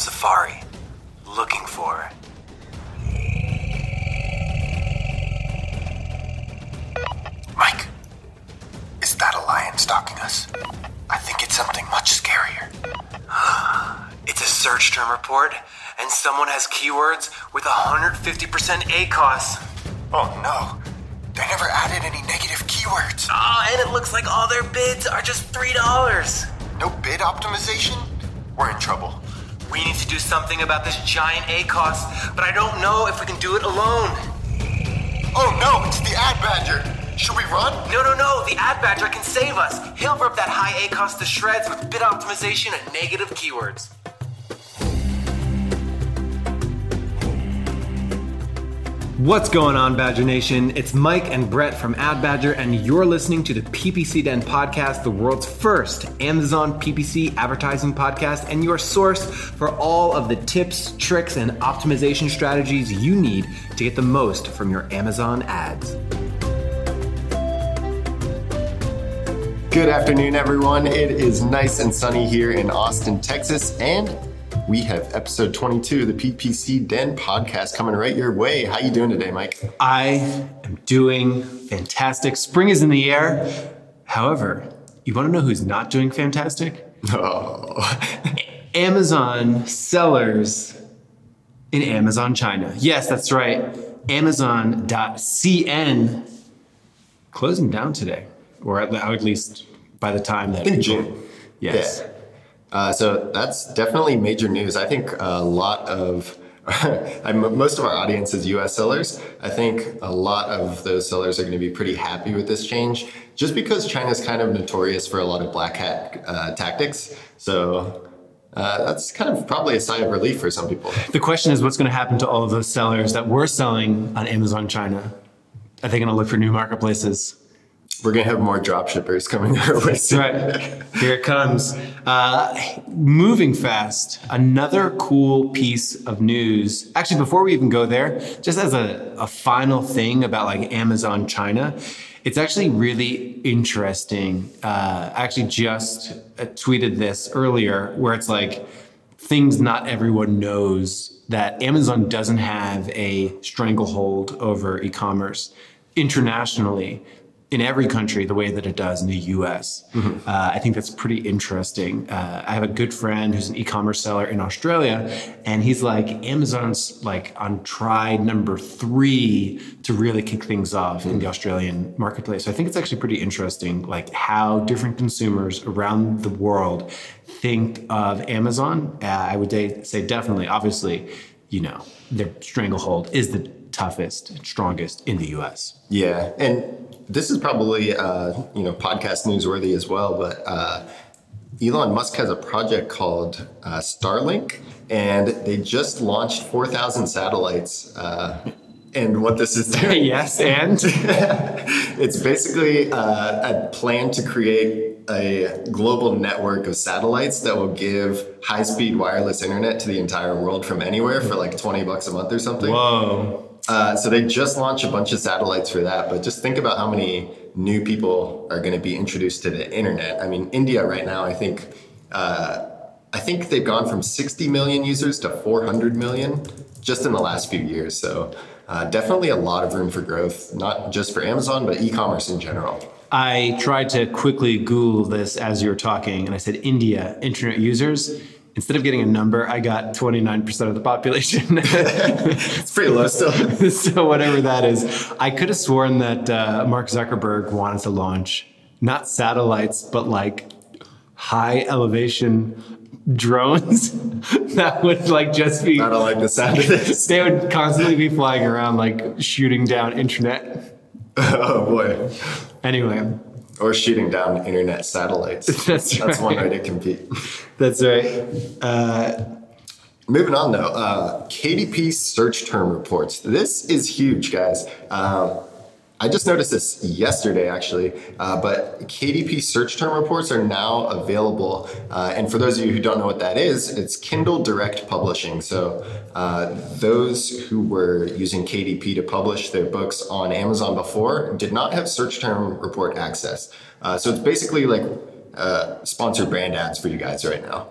African savannah on safari, looking for. Mike, is that a lion stalking us? I think it's something much scarier. it's a search term report, and someone has keywords with 150% ACOS. Oh no, they never added any negative keywords. Ah, and it looks like all their bids are just $3. No bid optimization? We're in trouble. We need to do something about this giant ACOS, but I don't know if we can do it alone. Oh no, it's the ad badger. Should we run? No, no, no. The ad badger can save us. He'll rip that high ACOS to shreds with bid optimization and negative keywords. What's going on, Badger Nation? It's Mike and Brett from Ad Badger, and you're listening to the PPC Den podcast, the world's first Amazon PPC advertising podcast, and your source for all of the tips, tricks, and optimization strategies you need to get the most from your Amazon ads. Good afternoon, everyone. It is nice and sunny here in Austin, Texas, and we have episode 22 of the PPC Den podcast coming right your way. How you doing today, Mike? I am doing fantastic. Spring is in the air. However, you want to know who's not doing fantastic? Oh. Amazon sellers in Amazon China. Yes, that's right. Amazon.cn closing down today, or at, at least by the time that In June. Yes. Yeah. Uh, so that's definitely major news. I think a lot of most of our audience is US sellers. I think a lot of those sellers are going to be pretty happy with this change just because China's kind of notorious for a lot of black hat uh, tactics. So uh, that's kind of probably a sigh of relief for some people. The question is, what's going to happen to all of those sellers that were selling on Amazon China? Are they going to look for new marketplaces? We're to have more drop shippers coming our way That's right. Here it comes. Uh, moving fast. Another cool piece of news. Actually, before we even go there, just as a, a final thing about like Amazon China, it's actually really interesting. Uh, I actually just uh, tweeted this earlier where it's like things not everyone knows that Amazon doesn't have a stranglehold over e-commerce internationally in every country the way that it does in the US. Uh, I think that's pretty interesting. Uh, I have a good friend who's an e-commerce seller in Australia, and he's like, Amazon's like on try number three to really kick things off in the Australian marketplace. So I think it's actually pretty interesting, like how different consumers around the world think of Amazon. Uh, I would say- say definitely, obviously, you know, their stranglehold is the toughest, strongest in the US. Yeah, and this is probably uh, you know podcast newsworthy as well. But uh, Elon Musk has a project called uh, Starlink, and they just launched four thousand satellites. Uh, and what this is doing, yes, and it's basically uh, a plan to create a global network of satellites that will give high-speed wireless internet to the entire world from anywhere for like twenty bucks a month or something. whoa. Uh, so they just launched a bunch of satellites for that, but just think about how many new people are going to be introduced to the internet. I mean, India right now, I think, uh, I think they've gone from 60 million users to 400 million just in the last few years. So uh, definitely a lot of room for growth, not just for Amazon, but e-commerce in general. I tried to quickly Google this as you were talking, and I said India internet users. Instead of getting a number, I got 29% of the population. It's pretty low still. so, whatever that is, I could have sworn that uh, Mark Zuckerberg wanted to launch not satellites, but like high elevation drones that would like just be, I don't like the sound of this. they would constantly be flying around, like shooting down internet. oh boy. Anyway, Or shooting down internet satellites. That's That's one way to compete. that's right. Uh, Moving on though, uh, KDP search term reports. This is huge, guys. Um, I just noticed this yesterday, actually. Uh, but KDP search term reports are now available. Uh, and for those of you who don't know what that is, it's Kindle Direct Publishing. So uh, those who were using KDP to publish their books on Amazon before did not have search term report access. Uh, so it's basically like uh, sponsored brand ads for you guys right now,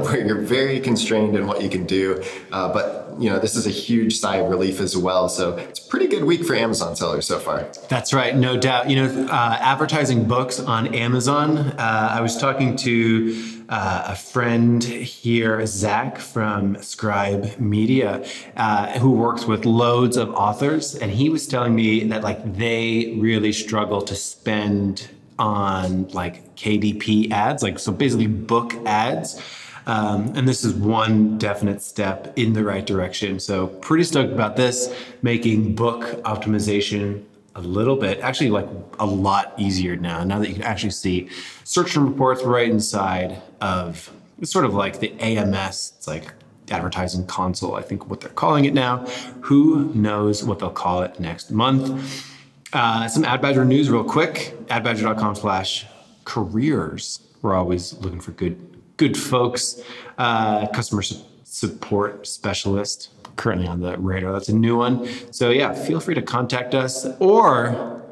where you're very constrained in what you can do. Uh, but you know, this is a huge sigh of relief as well. So it's a pretty good week for Amazon sellers so far. That's right, no doubt. You know, uh, advertising books on Amazon. Uh, I was talking to uh, a friend here, Zach from Scribe Media, uh, who works with loads of authors, and he was telling me that like they really struggle to spend on like KDP ads, like so basically book ads. Um, and this is one definite step in the right direction. So, pretty stoked about this, making book optimization a little bit, actually, like a lot easier now. Now that you can actually see search reports right inside of it's sort of like the AMS, it's like advertising console, I think what they're calling it now. Who knows what they'll call it next month? Uh, some AdBadger news, real quick. AdBadger.com slash careers. We're always looking for good good folks, uh, customer su- support specialist, currently on the radar. That's a new one. So, yeah, feel free to contact us or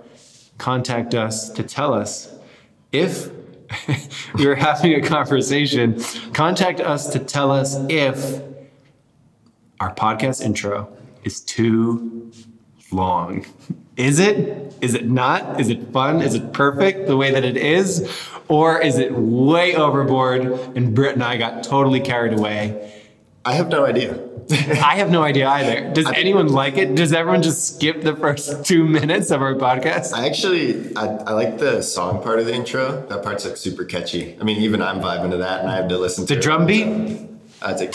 contact us to tell us if are having a conversation. Contact us to tell us if our podcast intro is too long. Is it? Is it not? Is it fun? Is it perfect the way that it is? Or is it way overboard and Britt and I got totally carried away? I have no idea. I have no idea either. Does anyone like it? Does everyone just skip the first two minutes of our podcast? I actually I, I like the song part of the intro. That part's like super catchy. I mean, even I'm vibing to that, and I have to listen to The it. drum beat? It's like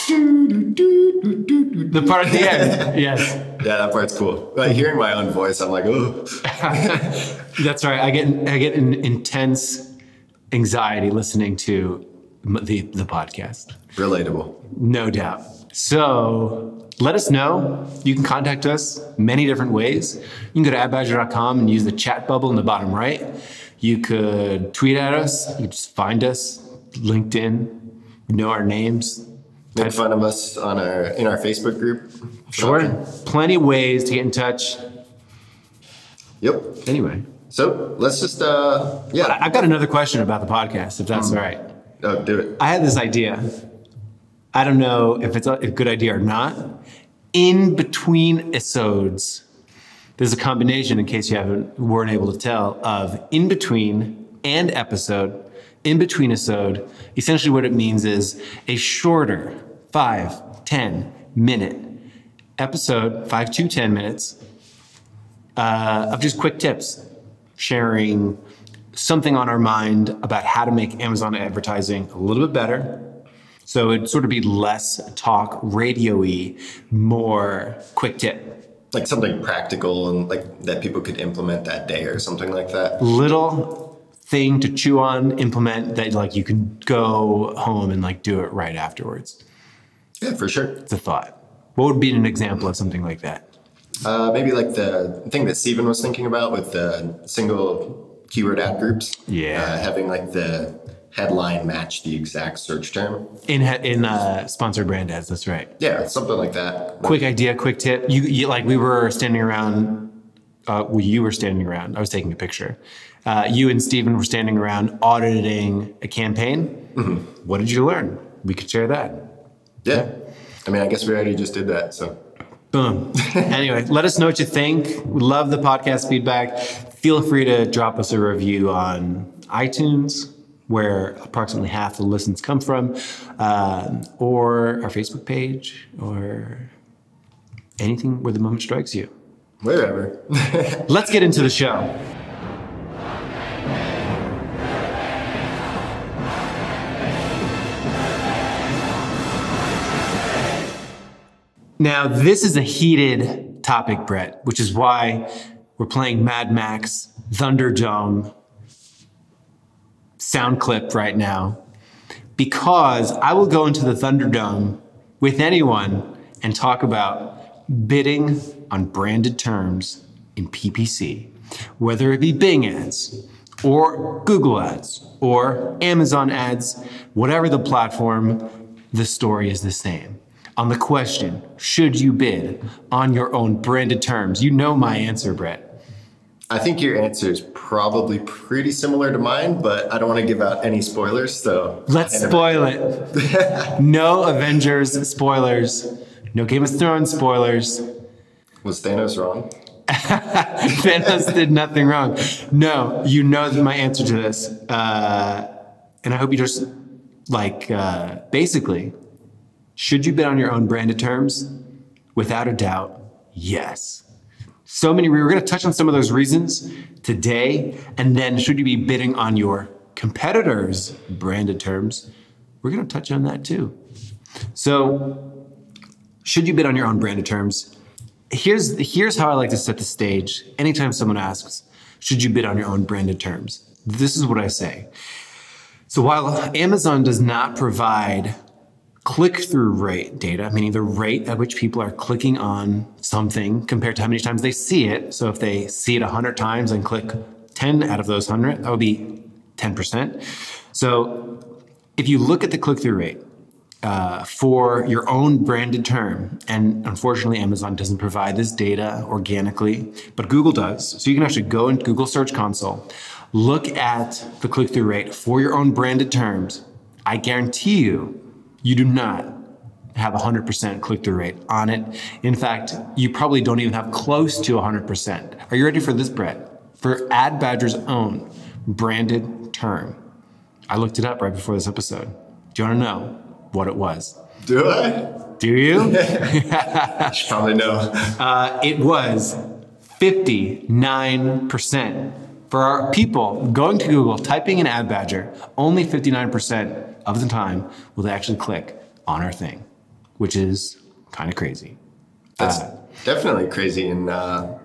The part at the end. Yes. Yeah, that part's cool. Like hearing my own voice, I'm like, oh, That's right. I get I get an intense anxiety listening to the the podcast. relatable. No doubt. So let us know. You can contact us many different ways. You can go to adbadger.com and use the chat bubble in the bottom right. You could tweet at us. You just find us. LinkedIn. You know our names. Make fun of us on our in our Facebook group. Sure. Plenty of ways to get in touch. Yep. Anyway, So let's just uh yeah. I've got another question about the podcast, if that's all right. Oh, do it. I had this idea. I don't know if it's a, a good idea or not. In between episodes, there's a combination, in case you haven't weren't able to tell, of in between and episode. In between episode, essentially what it means is a shorter five, 10 minute episode, five to 10 minutes, uh, of just quick tips, sharing something on our mind about how to make Amazon advertising a little bit better. So it'd sort of be less talk radio-y, more quick tip. Like something practical and like that people could implement that day or something like that. Little thing to chew on, implement that like you can go home and like do it right afterwards. Yeah, for sure. It's a thought. What would be an example of something like that? Uh, maybe like the thing that Steven was thinking about with the single keyword ad groups. Yeah. Uh, having like the headline match the exact search term. In in uh, sponsored brand ads, that's right. Yeah, something like that. quick idea, quick tip. You, you like we were standing around. Uh, well, you were standing around. I was taking a picture. Uh, you and Stephen were standing around auditing a campaign. What did you learn? We could share that. Yeah. I mean, I guess we already just did that. So Boom. anyway, let us know what you think. We love the podcast feedback. Feel free to drop us a review on iTunes, where approximately half the listens come from, um, or our Facebook page, or anything where the moment strikes you. wherever. Let's get into the show. Now, this is a heated topic, Brett, which is why we're playing Mad Max Thunderdome sound clip right now. Because I will go into the Thunderdome with anyone and talk about bidding on branded terms in PPC, whether it be Bing ads or Google ads or Amazon ads, whatever the platform, the story is the same. On the question, should you bid on your own branded terms? You know my answer, Brett. I think your answer is probably pretty similar to mine, but I don't want to give out any spoilers. So Let's spoil it. no Avengers spoilers. No Game of Thrones spoilers. Was Thanos wrong? Thanos did nothing wrong. No, you know my answer to this. Uh, and I hope you just, like, uh, basically, should you bid on your own branded terms? Without a doubt, yes. So many, we were going to touch on some of those reasons today. And then, should you be bidding on your competitors' branded terms? We're going to touch on that too. So, should you bid on your own branded terms? Here's, here's how I like to set the stage anytime someone asks, should you bid on your own branded terms? This is what I say. So, while Amazon does not provide click through rate data, meaning the rate at which people are clicking on something compared to how many times they see it. So if they see it 100 times and click 10 out of those 100, that would be 10%. So if you look at the click through rate, uh, for your own branded term. And unfortunately, Amazon doesn't provide this data organically, but Google does. So you can actually go into Google Search Console, look at the click through rate for your own branded terms. I guarantee you, you do not have 100% click through rate on it. In fact, you probably don't even have close to 100%. Are you ready for this, Brett? For Ad Badger's own branded term. I looked it up right before this episode. Do you want to know what it was? Do I? Do you? I should probably know. Uh, it was 59%. For our people going to Google, typing in Ad Badger, only 59% of the time will they actually click on our thing, which is kind of crazy. That's definitely crazy. And uh,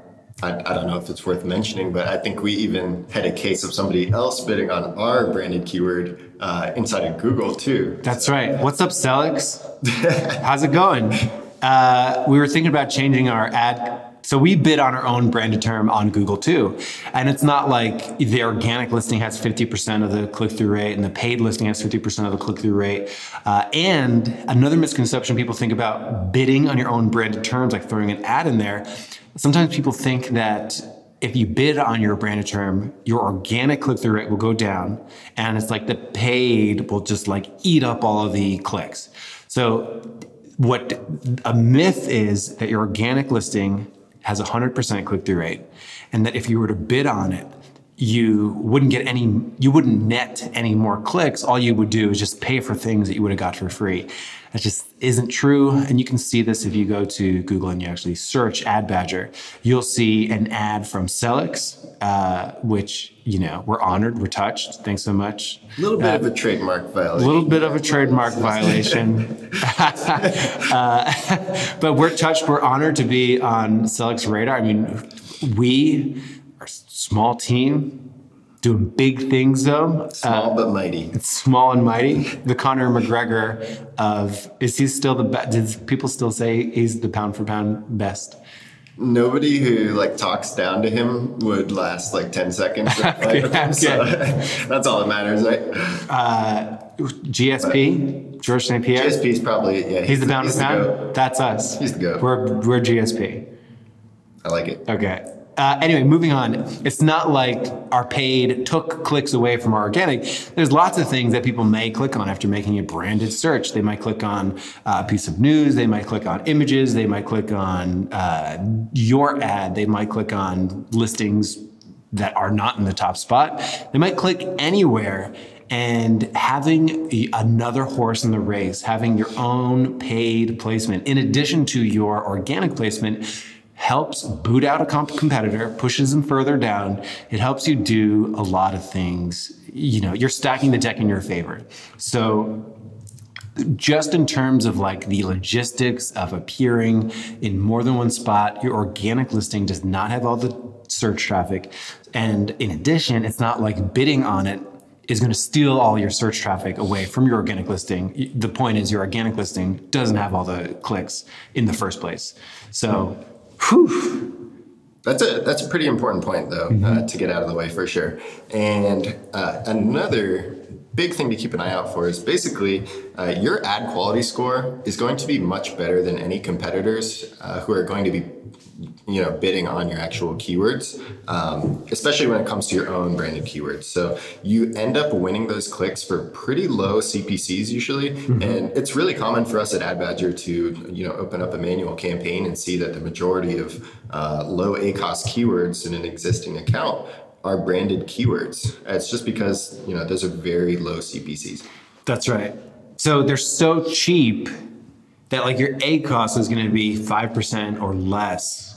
I, I don't know if it's worth mentioning, but I think we even had a case of somebody else bidding on our branded keyword uh, inside of Google too. That's right. What's up, Sellics? How's it going? Uh, we were thinking about changing our ad. So we bid on our own branded term on Google too. And it's not like the organic listing has 50% of the click through rate and the paid listing has 50% of the click through rate. Uh, and another misconception people think about bidding on your own branded terms, like throwing an ad in there. Sometimes people think that if you bid on your branded term, your organic click through rate will go down and it's like the paid will just like eat up all of the clicks. So what a myth is that your organic listing has a 100% click through rate and that if you were to bid on it, you wouldn't get any you wouldn't net any more clicks all you would do is just pay for things that you would have got for free that just isn't true and you can see this if you go to google and you actually search ad badger you'll see an ad from Sellics, uh, which you know we're honored we're touched thanks so much A little bit of a trademark violation. a little bit of a trademark violation. uh, but we're touched, we're honored to be on Sellics radar. I mean, we small team doing big things though. Small uh, but mighty. It's small and mighty. The Conor McGregor of, is he still the best? Did people still say he's the pound for pound best? Nobody who like talks down to him would last like 10 seconds. a fight so that's all that matters, right? Uh, GSP, George St. Pierre. GSP is probably, yeah. He's the pound for pound? That's us. He's the goat. We're, we're GSP. I like it. Okay. Uh, anyway, moving on. It's not like our paid took clicks away from our organic. There's lots of things that people may click on after making a branded search. They might click on uh, a piece of news. They might click on images. They might click on uh, your ad. They might click on listings that are not in the top spot. They might click anywhere. And having another horse in the race, having your own paid placement in addition to your organic placement, helps boot out a comp- competitor, pushes them further down. It helps you do a lot of things. You know, you're stacking the deck in your favor. So just in terms of like the logistics of appearing in more than one spot, your organic listing does not have all the search traffic. And in addition, it's not like bidding on it is going to steal all your search traffic away from your organic listing. The point is, your organic listing doesn't have all the clicks in the first place. So, whew, That's a that's a pretty important point though uh, to get out of the way for sure. And uh, another big thing to keep an eye out for is basically uh, your ad quality score is going to be much better than any competitors uh, who are going to be you know bidding on your actual keywords um, especially when it comes to your own branded keywords so you end up winning those clicks for pretty low cpcs usually mm-hmm. and it's really common for us at adbadger to you know open up a manual campaign and see that the majority of uh, low acos keywords in an existing account are branded keywords it's just because you know those are very low cpcs that's right so they're so cheap that like your ACOS is going to be 5% or less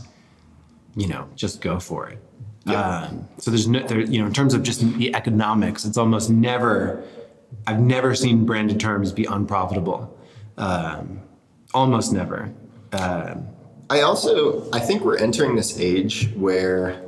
you know, just go for it. Yeah. Um, so there's no, there, you know, in terms of just the economics, it's almost never, I've never seen branded terms be unprofitable. Um, almost never. Um, I also, I think we're entering this age where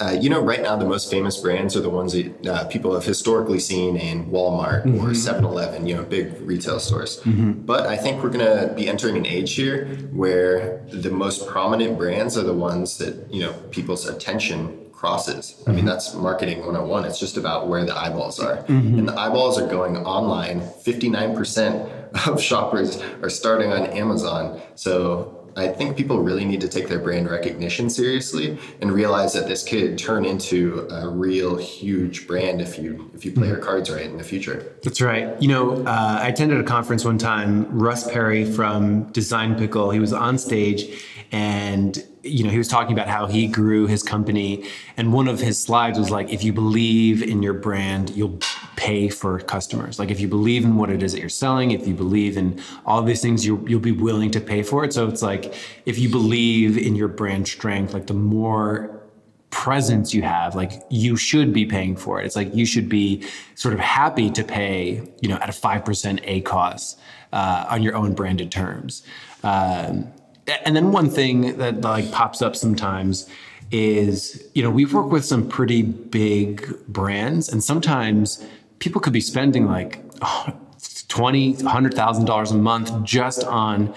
uh, you know, right now the most famous brands are the ones that uh, people have historically seen in Walmart mm-hmm. or 7-Eleven, you know, big retail stores. Mm-hmm. But I think we're going to be entering an age here where the most prominent brands are the ones that you know people's attention crosses. Mm-hmm. I mean, mm-hmm. that's marketing 101. It's just about where the eyeballs are, mm-hmm. and the eyeballs are going online. 59% of shoppers are starting on Amazon. So I think people really need to take their brand recognition seriously and realize that this could turn into a real huge brand if you if you play your cards right in the future. That's right. You know, uh, I attended a conference one time. Russ Perry from Design Pickle, he was on stage and you know he was talking about how he grew his company and one of his slides was like if you believe in your brand you'll pay for customers. Like if you believe in what it is that you're selling if you believe in all these things you, you'll be willing to pay for it. So it's like if you believe in your brand strength like the more presence you have like you should be paying for it. It's like you should be sort of happy to pay you know at a 5% ACOS uh, on your own branded terms. Um, and then one thing that like pops up sometimes is you know we've worked with some pretty big brands and sometimes people could be spending like oh, 20 100000 dollars a month just on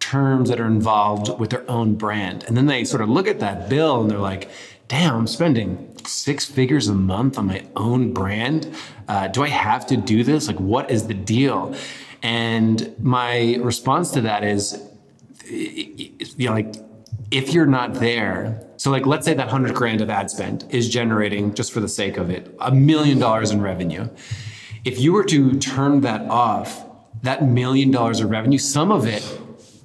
terms that are involved with their own brand. And then they sort of look at that bill and they're like damn i'm spending six figures a month on my own brand. Uh, do i have to do this? Like what is the deal? And my response to that is you know, like if you're not there, so like let's say that hundred grand of ad spend is generating, just for the sake of it, a million dollars in revenue. If you were to turn that off, that million dollars of revenue, some of it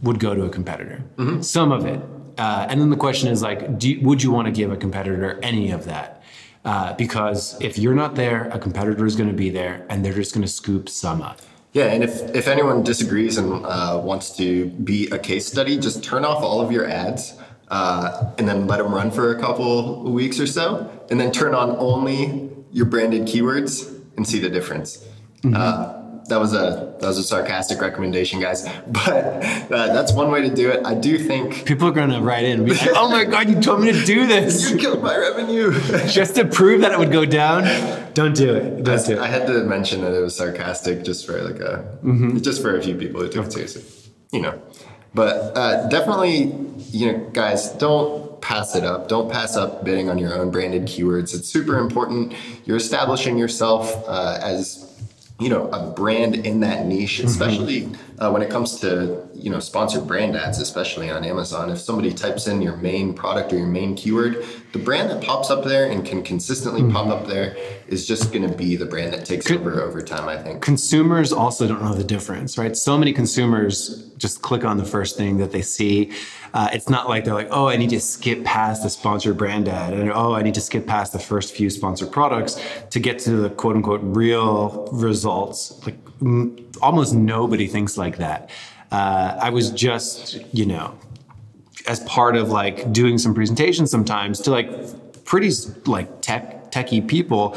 would go to a competitor. Mm-hmm. Some of it. Uh, and then the question is like, you, would you want to give a competitor any of that? Uh, because if you're not there, a competitor is going to be there, and they're just going to scoop some up. Yeah, and if, if anyone disagrees and uh, wants to be a case study, just turn off all of your ads uh, and then let them run for a couple weeks or so, and then turn on only your branded keywords and see the difference. Mm-hmm. Uh, that was a that was a sarcastic recommendation, guys. But uh, that's one way to do it. I do think people are going to write in and be like, "Oh my god, you told me to do this! you killed my revenue!" just to prove that it would go down. Don't do it. Don't I, do it. I had to mention that it was sarcastic, just for like a mm-hmm. just for a few people who took it seriously, you know. But uh, definitely, you know, guys, don't pass it up. Don't pass up bidding on your own branded keywords. It's super important. You're establishing yourself uh, as you know a brand in that niche mm-hmm. especially mm-hmm. Uh, when it comes to you know sponsored brand ads especially on amazon if somebody types in your main product or your main keyword the brand that pops up there and can consistently mm-hmm. pop up there is just going to be the brand that takes Con- over over time i think consumers also don't know the difference right so many consumers just click on the first thing that they see uh, it's not like they're like, oh, I need to skip past the sponsored brand ad, and oh, I need to skip past the first few sponsored products to get to the quote unquote real results. Like m- almost nobody thinks like that. Uh, I was just, you know, as part of like doing some presentations sometimes to like pretty like tech techie people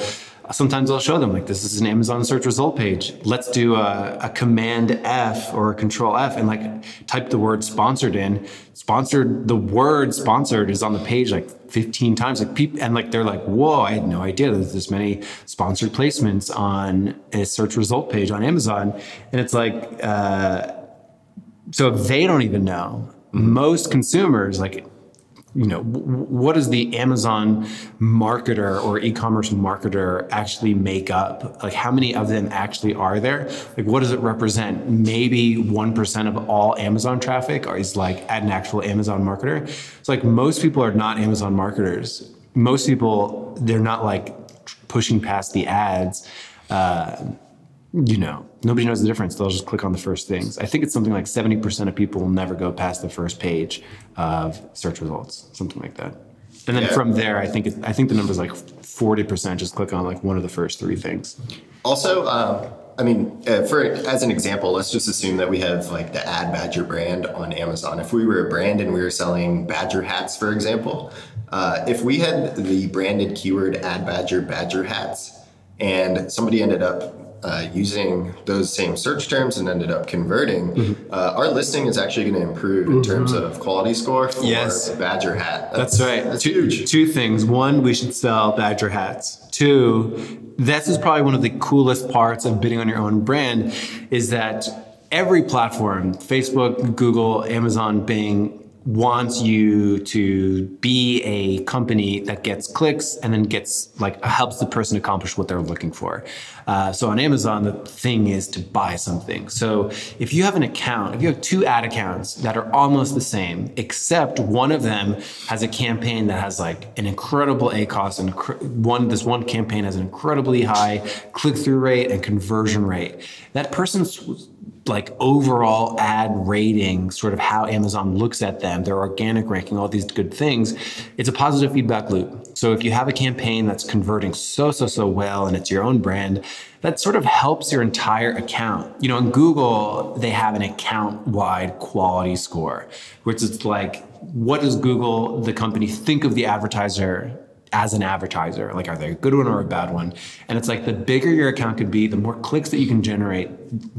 sometimes I'll show them like this is an Amazon search result page. Let's do a, a, command F or a control F and like type the word sponsored in. Sponsored, the word sponsored is on the page like 15 times. Like people and like they're like, whoa, I had no idea there's this many sponsored placements on a search result page on Amazon. And it's like, uh, so they don't even know. Most consumers, like you know, what does the Amazon marketer or e-commerce marketer actually make up? Like, how many of them actually are there? Like, what does it represent? Maybe one percent of all Amazon traffic is like an actual Amazon marketer. It's like most people are not Amazon marketers. Most people, they're not like pushing past the ads. Uh, you know, nobody knows the difference. They'll just click on the first things. I think it's something like 70% of people will never go past the first page of search results, something like that. And then Yeah. from there, I think it, I think the number is like 40% just click on like one of the first three things. Also, um, I mean, uh, for as an example, let's just assume that we have like the Ad Badger brand on Amazon. If we were a brand and we were selling Badger hats, for example, uh, if we had the branded keyword Ad Badger Badger hats, and somebody ended up uh, using those same search terms and ended up converting, Mm-hmm. uh, our listing is actually going to improve in terms of quality score for Yes. Badger hat. That's right. That's two, huge. two things. One, we should sell Badger hats. Two, this is probably one of the coolest parts of bidding on your own brand is that every platform, Facebook, Google, Amazon, Bing, wants you to be a company that gets clicks and then gets like helps the person accomplish what they're looking for. Uh, so on Amazon, the thing is to buy something. So if you have an account, if you have two ad accounts that are almost the same, except one of them has a campaign that has like an incredible ACOS and cr- one this one campaign has an incredibly high click through rate and conversion rate. That person's like overall ad rating, sort of how Amazon looks at them, their organic ranking, all these good things, it's a positive feedback loop. So if you have a campaign that's converting so, so, so well and it's your own brand, that sort of helps your entire account. You know, in Google, they have an account wide quality score, which is like, what does Google, the company, think of the advertiser as an advertiser. Like, are they a good one or a bad one? And it's like the bigger your account could be, the more clicks that you can generate,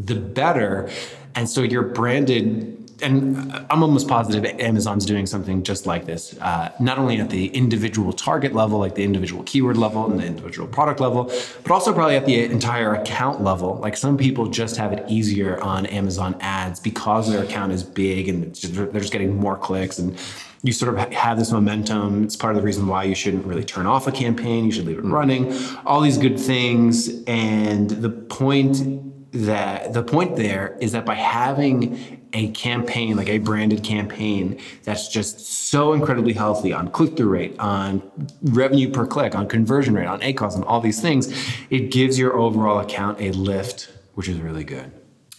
the better. And so you're branded. And I'm almost positive Amazon's doing something just like this, uh, not only at the individual target level, like the individual keyword level and the individual product level, but also probably at the entire account level. Like some people just have it easier on Amazon ads because their account is big and they're just getting more clicks and you sort of have this momentum. It's part of the reason why you shouldn't really turn off a campaign. You should leave it running. All these good things. And the point that the point there is that by having a campaign, like a branded campaign, that's just so incredibly healthy on click-through rate, on revenue per click, on conversion rate, on ACOS, and all these things, it gives your overall account a lift, which is really good.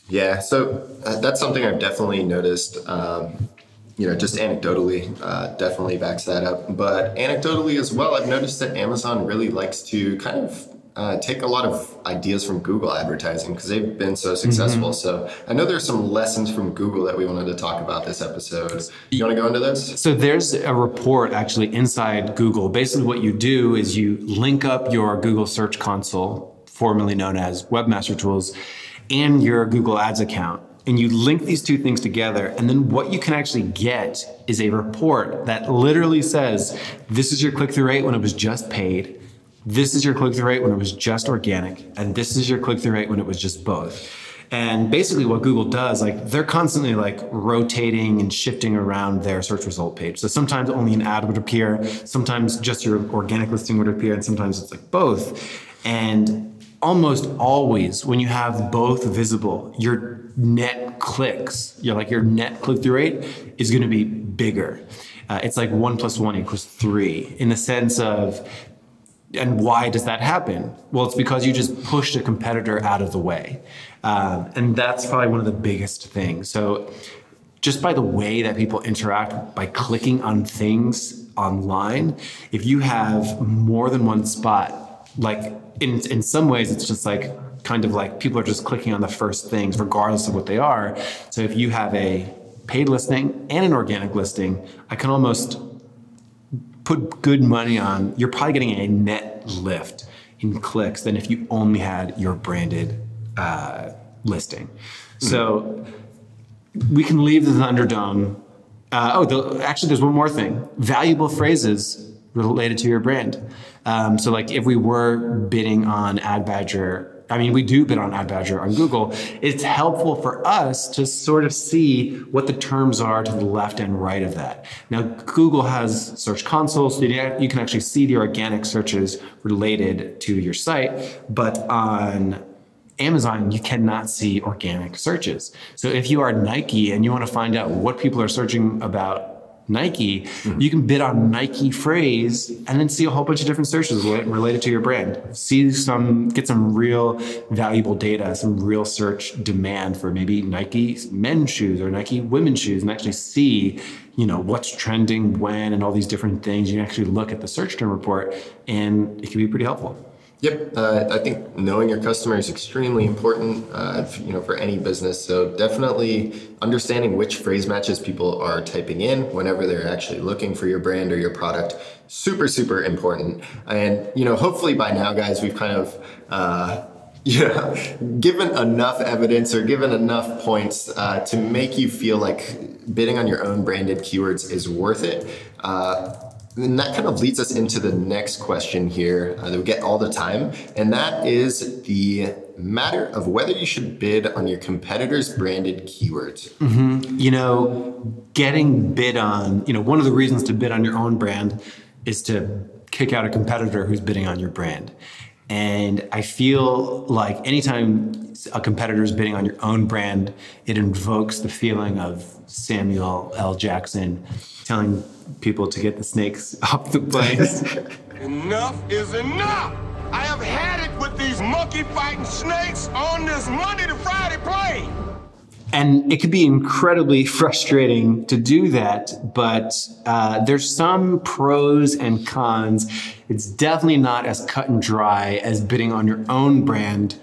Yeah, so uh, that's something I've definitely noticed. Um, you know, just anecdotally, uh, definitely backs that up. But anecdotally as well, I've noticed that Amazon really likes to kind of uh, take a lot of ideas from Google advertising because they've been so successful. So I know there's some lessons from Google that we wanted to talk about this episode. You want to go into this? So there's a report actually inside Google. Basically, what you do is you link up your Google Search Console, formerly known as Webmaster Tools, and your Google Ads account. And you link these two things together. And then what you can actually get is a report that literally says this is your click through rate when it was just paid. This is your click through rate when it was just organic. And this is your click through rate when it was just both. And basically, what Google does, like they're constantly like rotating and shifting around their search result page. So sometimes only an ad would appear, sometimes just your organic listing would appear, and sometimes it's like both. And almost always, when you have both visible, your net clicks, your like your net click through rate is going to be bigger. Uh, it's like one plus one equals three in the sense of and why does that happen? Well, it's because you just pushed a competitor out of the way. Um, and that's probably one of the biggest things. So, just by the way that people interact by clicking on things online, if you have more than one spot, like in, in some ways, it's just like kind of like people are just clicking on the first things, regardless of what they are. So, if you have a paid listing and an organic listing, I can almost put good money on, you're probably getting a net lift in clicks than if you only had your branded uh, listing. So we can leave the Thunderdome. Uh, oh, the, actually, there's one more thing valuable phrases related to your brand. Um, so, like if we were bidding on Ad Badger, uh, I mean, we do bid on Ad Badger on Google. It's helpful for us to sort of see what the terms are to the left and right of that. Now, Google has Search Console, so you can actually see the organic searches related to your site, but on Amazon, you cannot see organic searches. So if you are Nike and you want to find out what people are searching about Nike, mm-hmm. you can bid on Nike phrase and then see a whole bunch of different searches related to your brand. See some, get some real valuable data, some real search demand for maybe Nike men's shoes or Nike women's shoes, and actually see, you know, what's trending when and all these different things. You can actually look at the search term report, and it can be pretty helpful. Yep, uh, I think knowing your customer is extremely important, uh, you know, for any business. So definitely understanding which phrase matches people are typing in whenever they're actually looking for your brand or your product, super super important. And you know, hopefully by now, guys, we've kind of. Uh, yeah, given enough evidence or given enough points uh, to make you feel like bidding on your own branded keywords is worth it. Uh, and that kind of leads us into the next question here uh, that we get all the time, and that is the matter of whether you should bid on your competitors' branded keywords. Mm-hmm. You know, getting bid on, you know, one of the reasons to bid on your own brand is to kick out a competitor who's bidding on your brand. And I feel like anytime a competitor is bidding on your own brand, it invokes the feeling of Samuel L. Jackson telling people to get the snakes off the place. enough is enough! I have had it with these monkey fighting snakes on this Monday to Friday plane! And it could be incredibly frustrating to do that, but uh, there's some pros and cons. It's definitely not as cut and dry as bidding on your own brand,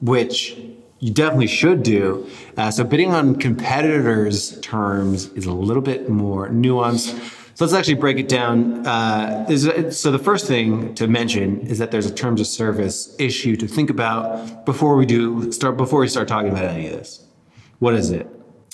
which you definitely should do. Uh, so bidding on competitors' terms is a little bit more nuanced. So let's actually break it down. Uh, so the first thing to mention is that there's a terms of service issue to think about before we do start before we start talking about any of this. What is it?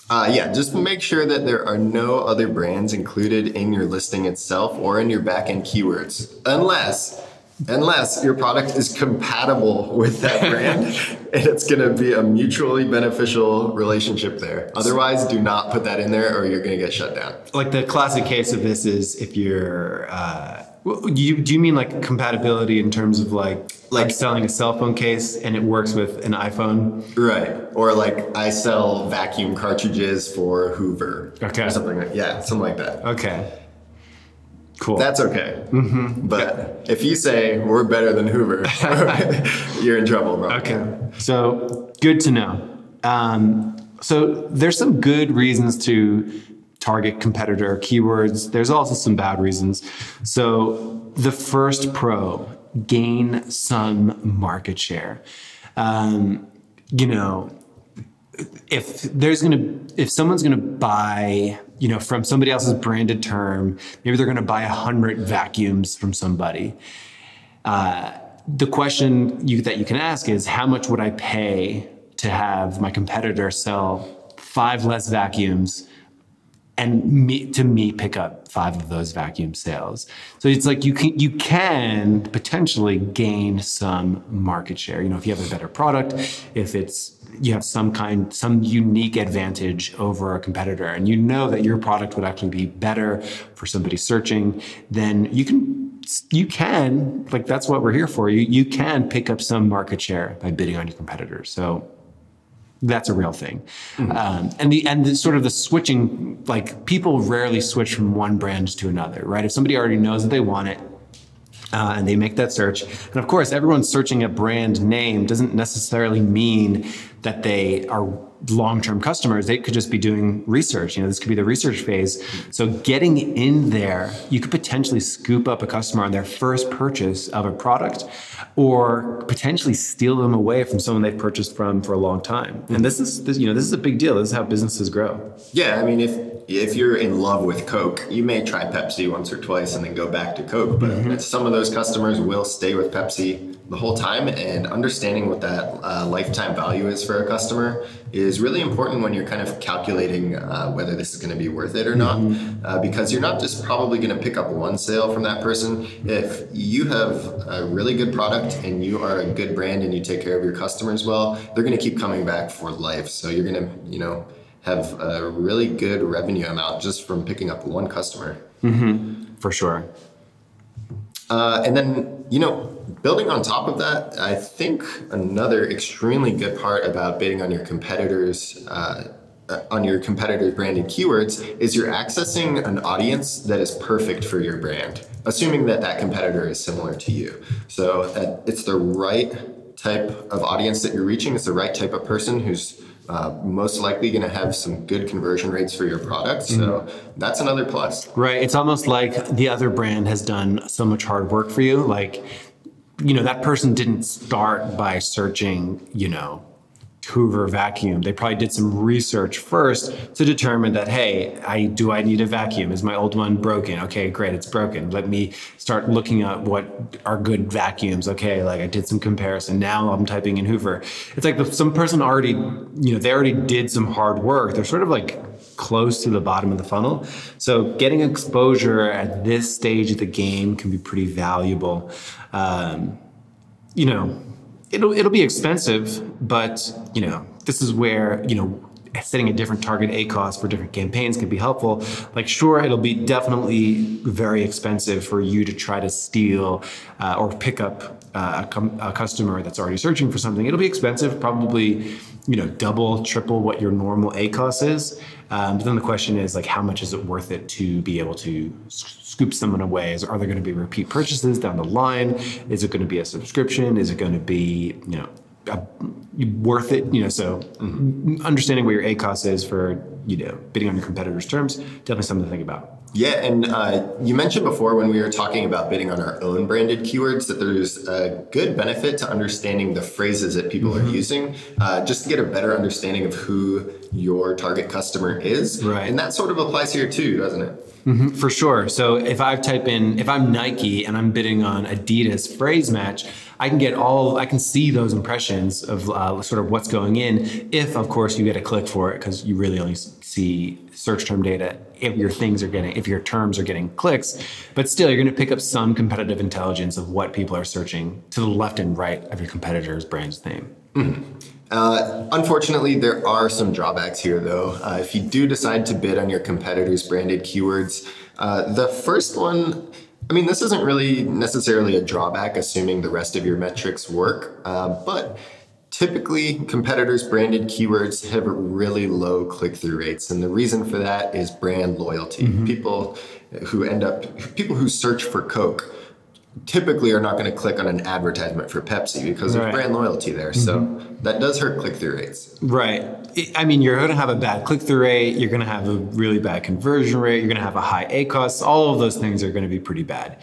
Uh, yeah, just make sure that there are no other brands included in your listing itself or in your backend keywords, unless unless your product is compatible with that brand and it's going to be a mutually beneficial relationship there. Otherwise, do not put that in there or you're going to get shut down. Like the classic case of this is if you're. Uh, you, do you mean like compatibility in terms of like like selling a cell phone case and it works with an iPhone? Right. Or like I sell vacuum cartridges for Hoover. Okay. Or something like yeah, something like that. Okay. Cool. That's okay. Mm-hmm. But if you say we're better than Hoover, you're in trouble, bro. Okay. So good to know. Um, so there's some good reasons to target competitor keywords. There's also some bad reasons. So the first pro, gain some market share. Um, you know, if there's gonna if someone's gonna buy you know from somebody else's branded term maybe they're gonna buy a hundred vacuums from somebody. Uh, the question you, that you can ask is how much would i pay to have my competitor sell five less vacuums and me, to me pick up five of those vacuum sales. So it's like you can you can potentially gain some market share. You know, if you have a better product, if it's you have some kind some unique advantage over a competitor and you know that your product would actually be better for somebody searching, then you can you can like that's what we're here for. You you can pick up some market share by bidding on your competitors. So that's a real thing. Mm-hmm. Um, and the and the, sort of the switching, like people rarely switch from one brand to another, right? If somebody already knows that they want it, uh, and they make that search. And of course, everyone searching a brand name doesn't necessarily mean that they are long-term customers. They could just be doing research. You know, this could be the research phase. So getting in there, you could potentially scoop up a customer on their first purchase of a product, or potentially steal them away from someone they've purchased from for a long time. And this is, this, you know, this is a big deal. This is how businesses grow. Yeah, I mean, if if you're in love with Coke, you may try Pepsi once or twice and then go back to Coke. But mm-hmm. some of those customers will stay with Pepsi the whole time, and understanding what that uh, lifetime value is for for a customer is really important when you're kind of calculating uh, whether this is going to be worth it or not, uh, because you're not just probably going to pick up one sale from that person. If you have a really good product and you are a good brand and you take care of your customers well, they're going to keep coming back for life. So you're going to, you know, have a really good revenue amount just from picking up one customer. For sure. Uh, and then, you know, building on top of that, I think another extremely good part about bidding on your competitors, uh, uh, on your competitors' branded keywords, is you're accessing an audience that is perfect for your brand, assuming that that competitor is similar to you. So that it's the right type of audience that you're reaching. It's the right type of person who's uh, most likely going to have some good conversion rates for your product. So that's another plus. Right. It's almost like the other brand has done so much hard work for you. Like, you know, that person didn't start by searching, you know, Hoover vacuum. They probably did some research first to determine that, hey, I do I need a vacuum? Is my old one broken? Okay, great, it's broken. Let me start looking at what are good vacuums. Okay, like I did some comparison. Now I'm typing in Hoover. It's like some person already, you know, they already did some hard work. They're sort of like close to the bottom of the funnel. So getting exposure at this stage of the game can be pretty valuable. Um, you know, it'll it'll be expensive, but you know, this is where you know setting a different target ACOS for different campaigns can be helpful. Like, sure, it'll be definitely very expensive for you to try to steal uh, or pick up uh, a, com- a customer that's already searching for something. It'll be expensive, probably you know double, triple what your normal ACOS is. Um, but then the question is like, how much is it worth it to be able to scoop someone away? Is, are there going to be repeat purchases down the line? Is it going to be a subscription? Is it going to be you know uh, worth it, you know. So understanding what your ACOS is for you know bidding on your competitors' terms definitely something to think about. Yeah, and uh, you mentioned before when we were talking about bidding on our own branded keywords that there's a good benefit to understanding the phrases that people Mm-hmm. are using, uh, just to get a better understanding of who your target customer is. Right. And that sort of applies here too, doesn't it? For sure. So if I type in, if I'm Nike and I'm bidding on Adidas phrase match, I can get all, I can see those impressions of uh, sort of what's going in. If, of course, you get a click for it, because you really only see search term data if your things are getting, if your terms are getting clicks. But still, you're going to pick up some competitive intelligence of what people are searching to the left and right of your competitor's brand's name. Uh, unfortunately, there are some drawbacks here, though. Uh, if you do decide to bid on your competitors' branded keywords, uh, the first one, I mean, this isn't really necessarily a drawback, assuming the rest of your metrics work, uh, but typically competitors' branded keywords have really low click through rates. And the reason for that is brand loyalty. People who end up, people who search for Coke typically are not going to click on an advertisement for Pepsi because Right. there's brand loyalty there. So that does hurt click through rates. Right. I- I mean, you're going to have a bad click through rate. You're going to have a really bad conversion rate. You're going to have a high ACOS. All of those things are going to be pretty bad.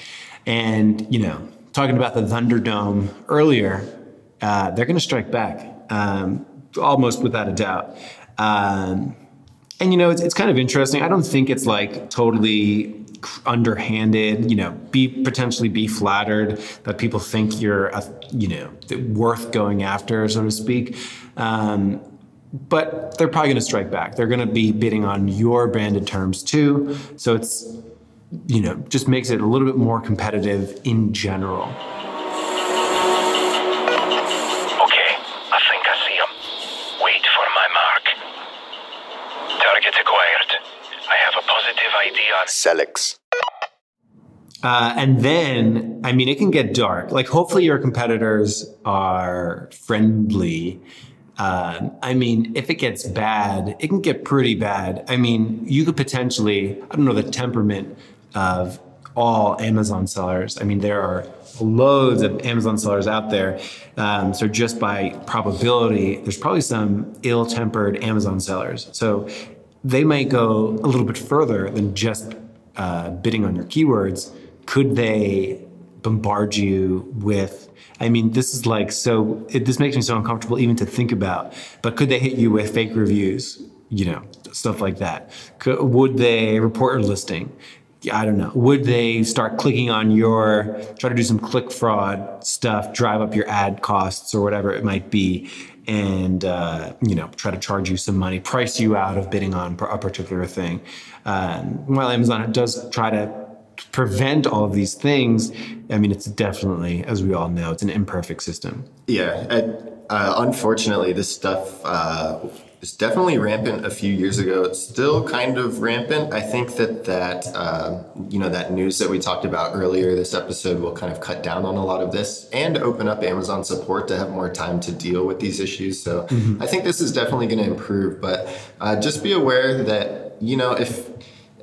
And, you know, talking about the Thunderdome earlier, uh, they're going to strike back um, almost without a doubt. Um, and, you know, it's, it's kind of interesting. I don't think it's like totally underhanded, you know, be potentially be flattered that people think you're, a, you know, worth going after, so to speak. Um, but they're probably going to strike back. They're going to be bidding on your branded terms too. So it's, you know, just makes it a little bit more competitive in general. Sellics. Uh, and then, I mean, it can get dark. Like, hopefully, your competitors are friendly. Uh, I mean, if it gets bad, it can get pretty bad. I mean, you could potentially, I don't know the temperament of all Amazon sellers. I mean, there are loads of Amazon sellers out there. Um, so, just by probability, there's probably some ill tempered Amazon sellers. So, they might go a little bit further than just uh, bidding on your keywords, could they bombard you with? I mean, this is like so. It, this makes me so uncomfortable even to think about. But could they hit you with fake reviews? You know, stuff like that. Could, would they report your listing? I don't know. Would they start clicking on your, try to do some click fraud stuff, drive up your ad costs or whatever it might be? And uh, you know try to charge you some money, price you out of bidding on a particular thing. Um, while Amazon does try to prevent all of these things, I mean, it's definitely, as we all know, it's an imperfect system. Yeah, uh, unfortunately, this stuff uh, was definitely rampant a few years ago. It's still kind of rampant. I think that that uh, you know that news that we talked about earlier this episode will kind of cut down on a lot of this and open up Amazon support to have more time to deal with these issues. So mm-hmm. I think this is definitely going to improve. But uh, just be aware that you know if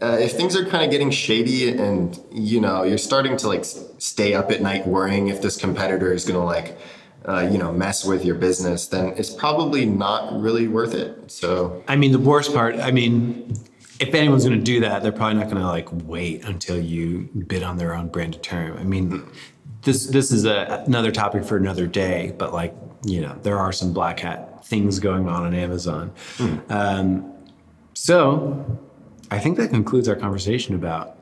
uh, if things are kind of getting shady and you know you're starting to like stay up at night worrying if this competitor is going to like uh, you know mess with your business then it's probably not really worth it so i mean the worst part i mean if anyone's going to do that they're probably not going to like wait until you bid on their own branded term i mean this this is a, another topic for another day but like you know there are some black hat things going on on amazon mm. um, so I think that concludes our conversation about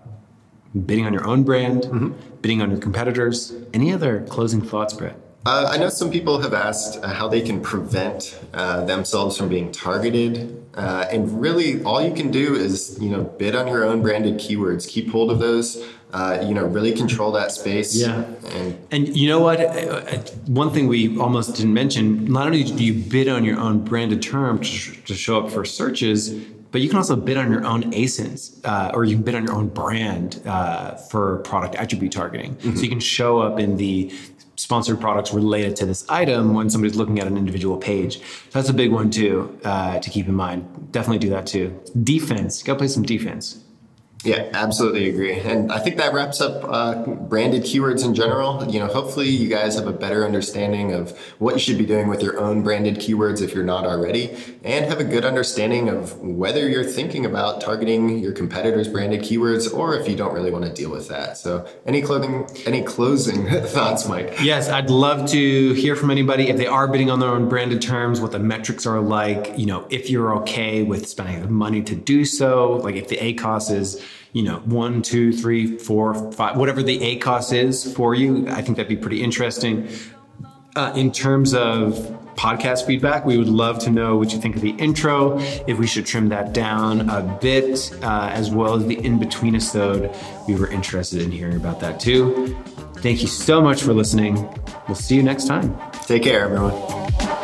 bidding on your own brand, mm-hmm. bidding on your competitors. Any other closing thoughts, Brett? Uh, I know some people have asked uh, how they can prevent uh, themselves from being targeted, uh, and really, all you can do is you know bid on your own branded keywords. Keep hold of those. Uh, you know, really control that space. Yeah. And, and you know what? Uh, one thing we almost didn't mention: not only do you bid on your own branded term to, to show up for searches, but you can also bid on your own ASINs uh, or you can bid on your own brand uh, for product attribute targeting. Mm-hmm. So you can show up in the sponsored products related to this item when somebody's looking at an individual page. So that's a big one too uh, to keep in mind. Definitely do that too. Defense, gotta play some defense. Yeah, absolutely agree. And I think that wraps up uh, branded keywords in general. You know, hopefully you guys have a better understanding of what you should be doing with your own branded keywords if you're not already, and have a good understanding of whether you're thinking about targeting your competitors' branded keywords or if you don't really want to deal with that. So, any clothing, any closing thoughts, Mike? Yes, I'd love to hear from anybody if they are bidding on their own branded terms, what the metrics are like. You know, if you're okay with spending the money to do so, like if the ACOS is you know, one, two, three, four, five, whatever the ACOS is for you. I think that'd be pretty interesting. Uh, in terms of podcast feedback, we would love to know what you think of the intro, if we should trim that down a bit, uh, as well as the in between episode. We were interested in hearing about that too. Thank you so much for listening. We'll see you next time. Take care, everyone.